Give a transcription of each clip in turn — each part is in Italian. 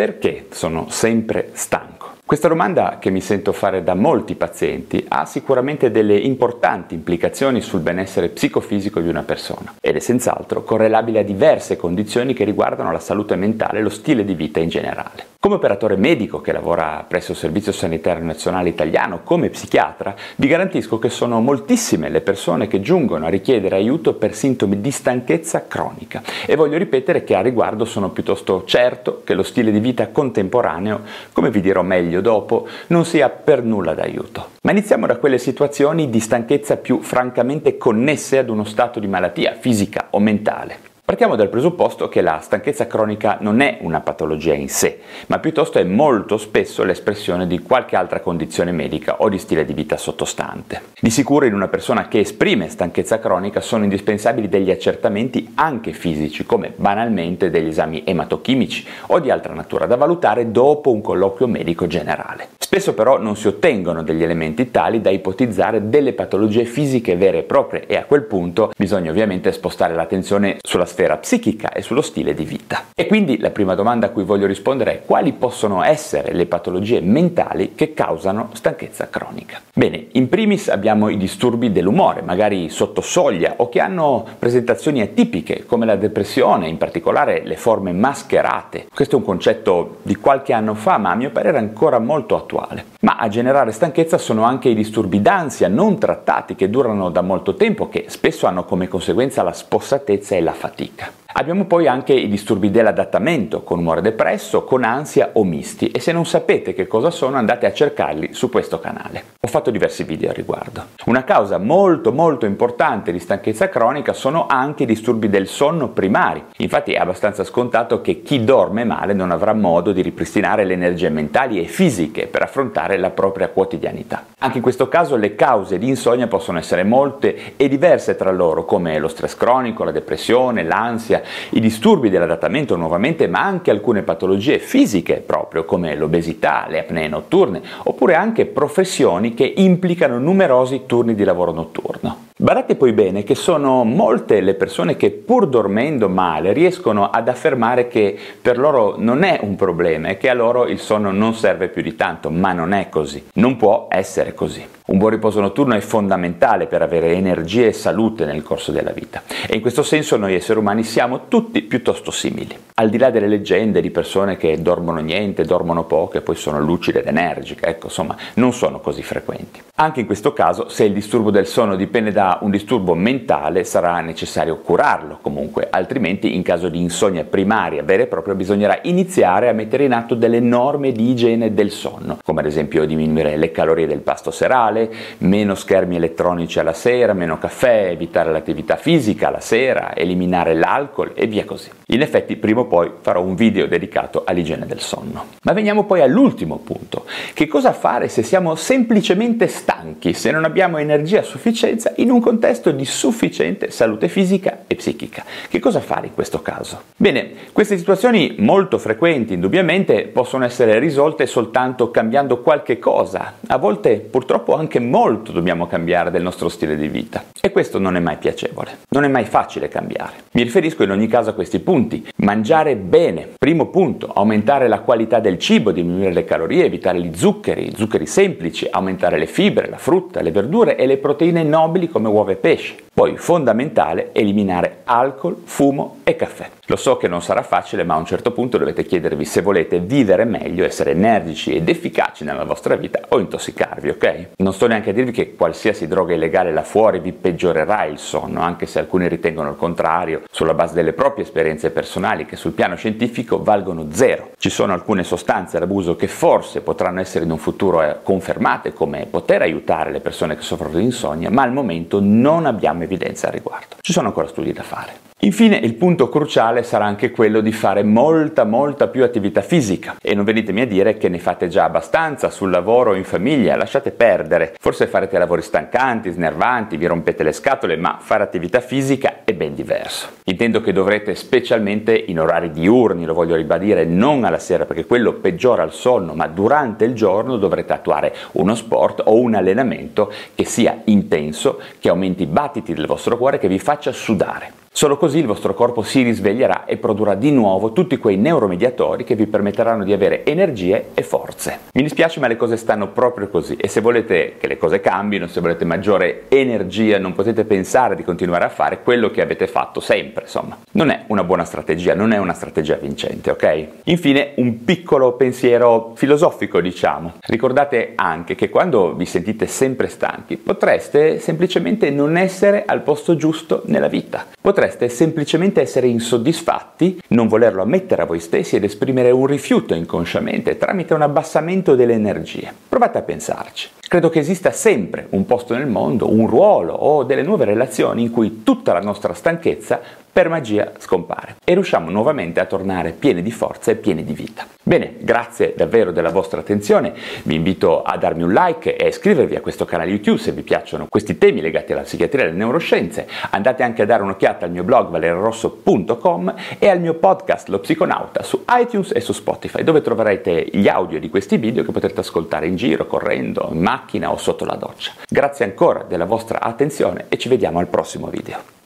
Perché sono sempre stanco? Questa domanda che mi sento fare da molti pazienti ha sicuramente delle importanti implicazioni sul benessere psicofisico di una persona ed è senz'altro correlabile a diverse condizioni che riguardano la salute mentale e lo stile di vita in generale. Come operatore medico che lavora presso il Servizio Sanitario Nazionale Italiano, come psichiatra, vi garantisco che sono moltissime le persone che giungono a richiedere aiuto per sintomi di stanchezza cronica e voglio ripetere che a riguardo sono piuttosto certo che lo stile di vita contemporaneo, come vi dirò meglio dopo, non sia per nulla d'aiuto. Ma iniziamo da quelle situazioni di stanchezza più francamente connesse ad uno stato di malattia fisica o mentale. Partiamo dal presupposto che la stanchezza cronica non è una patologia in sé, ma piuttosto è molto spesso l'espressione di qualche altra condizione medica o di stile di vita sottostante. Di sicuro in una persona che esprime stanchezza cronica sono indispensabili degli accertamenti anche fisici, come banalmente degli esami ematochimici o di altra natura da valutare dopo un colloquio medico generale. Spesso però non si ottengono degli elementi tali da ipotizzare delle patologie fisiche vere e proprie e a quel punto bisogna ovviamente spostare l'attenzione sulla sfera psichica e sullo stile di vita. E quindi la prima domanda a cui voglio rispondere è quali possono essere le patologie mentali che causano stanchezza cronica? Bene, in primis abbiamo i disturbi dell'umore, magari sotto soglia o che hanno presentazioni atipiche come la depressione, in particolare le forme mascherate. Questo è un concetto di qualche anno fa, ma a mio parere ancora molto attuale attuale. Ma a generare stanchezza sono anche i disturbi d'ansia non trattati che durano da molto tempo, che spesso hanno come conseguenza la spossatezza e la fatica. Abbiamo poi anche i disturbi dell'adattamento, con umore depresso, con ansia o misti e se non sapete che cosa sono andate a cercarli su questo canale. Ho fatto diversi video al riguardo. Una causa molto molto importante di stanchezza cronica sono anche i disturbi del sonno primari. Infatti è abbastanza scontato che chi dorme male non avrà modo di ripristinare le energie mentali e fisiche per affrontare la propria quotidianità. Anche in questo caso le cause di insonnia possono essere molte e diverse tra loro, come lo stress cronico, la depressione, l'ansia, i disturbi dell'adattamento nuovamente, ma anche alcune patologie fisiche proprio come l'obesità, le apnee notturne, oppure anche professioni che implicano numerosi turni di lavoro notturno. Badate poi bene che sono molte le persone che pur dormendo male riescono ad affermare che per loro non è un problema e che a loro il sonno non serve più di tanto, ma non è così. Non può essere così. Un buon riposo notturno è fondamentale per avere energie e salute nel corso della vita e in questo senso noi esseri umani siamo tutti piuttosto simili. Al di là delle leggende di persone che dormono niente, dormono poco e poi sono lucide ed energiche, ecco, insomma, non sono così frequenti. Anche in questo caso, se il disturbo del sonno dipende da un disturbo mentale, sarà necessario curarlo comunque, altrimenti in caso di insonnia primaria vera e propria bisognerà iniziare a mettere in atto delle norme di igiene del sonno, come ad esempio diminuire le calorie del pasto serale, meno schermi elettronici alla sera, meno caffè, evitare l'attività fisica la sera, eliminare l'alcol e via così. In effetti prima o poi farò un video dedicato all'igiene del sonno. Ma veniamo poi all'ultimo punto. Che cosa fare se siamo semplicemente stanchi, se non abbiamo energia a sufficienza in un contesto di sufficiente salute fisica e psichica? Che cosa fare in questo caso? Bene, queste situazioni molto frequenti indubbiamente possono essere risolte soltanto cambiando qualche cosa, a volte purtroppo anche molto dobbiamo cambiare del nostro stile di vita. E questo non è mai piacevole, non è mai facile cambiare. Mi riferisco in ogni caso a questi punti. Mangiare bene, primo punto, aumentare la qualità del cibo, diminuire le calorie, evitare gli zuccheri, i zuccheri semplici, aumentare le fibre, la frutta, le verdure e le proteine nobili come no ovo é peixe? Poi fondamentale eliminare alcol, fumo e caffè. Lo so che non sarà facile, ma a un certo punto dovete chiedervi se volete vivere meglio, essere energici ed efficaci nella vostra vita o intossicarvi, ok? Non sto neanche a dirvi che qualsiasi droga illegale là fuori vi peggiorerà il sonno, anche se alcuni ritengono il contrario, sulla base delle proprie esperienze personali che sul piano scientifico valgono zero. Ci sono alcune sostanze d'abuso che forse potranno essere in un futuro eh, confermate come poter aiutare le persone che soffrono di insonnia, ma al momento non abbiamo evidenza al riguardo. Ci sono ancora studi da fare. Infine il punto cruciale sarà anche quello di fare molta molta più attività fisica e non venitemi a dire che ne fate già abbastanza sul lavoro o in famiglia, lasciate perdere, forse farete lavori stancanti, snervanti, vi rompete le scatole, ma fare attività fisica è ben diverso. Intendo che dovrete specialmente in orari diurni, lo voglio ribadire, non alla sera perché quello peggiora il sonno, ma durante il giorno dovrete attuare uno sport o un allenamento che sia intenso, che aumenti i battiti del vostro cuore, che vi faccia sudare. Solo così il vostro corpo si risveglierà e produrrà di nuovo tutti quei neuromediatori che vi permetteranno di avere energie e forze. Mi dispiace ma le cose stanno proprio così e se volete che le cose cambino, se volete maggiore energia, non potete pensare di continuare a fare quello che avete fatto sempre, insomma. Non è una buona strategia, non è una strategia vincente, ok? Infine un piccolo pensiero filosofico, diciamo. Ricordate anche che quando vi sentite sempre stanchi, potreste semplicemente non essere al posto giusto nella vita. Potreste potreste semplicemente essere insoddisfatti, non volerlo ammettere a voi stessi ed esprimere un rifiuto inconsciamente tramite un abbassamento delle energie. Provate a pensarci. Credo che esista sempre un posto nel mondo, un ruolo o delle nuove relazioni in cui tutta la nostra stanchezza per magia scompare e riusciamo nuovamente a tornare pieni di forza e pieni di vita. Bene, grazie davvero della vostra attenzione, vi invito a darmi un like e a iscrivervi a questo canale YouTube se vi piacciono questi temi legati alla psichiatria e alle neuroscienze. Andate anche a dare un'occhiata al mio blog valerosso.com e al mio podcast Lo Psiconauta su iTunes e su Spotify dove troverete gli audio di questi video che potrete ascoltare in giro, correndo, in macchina o sotto la doccia. Grazie ancora della vostra attenzione e ci vediamo al prossimo video.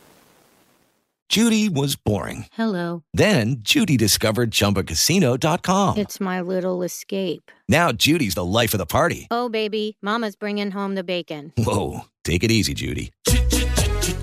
Judy was boring. Hello. Then Judy discovered ChumbaCasino.com. It's my little escape. Now Judy's the life of the party. Oh, baby, Mama's bringing home the bacon. Whoa, take it easy, Judy.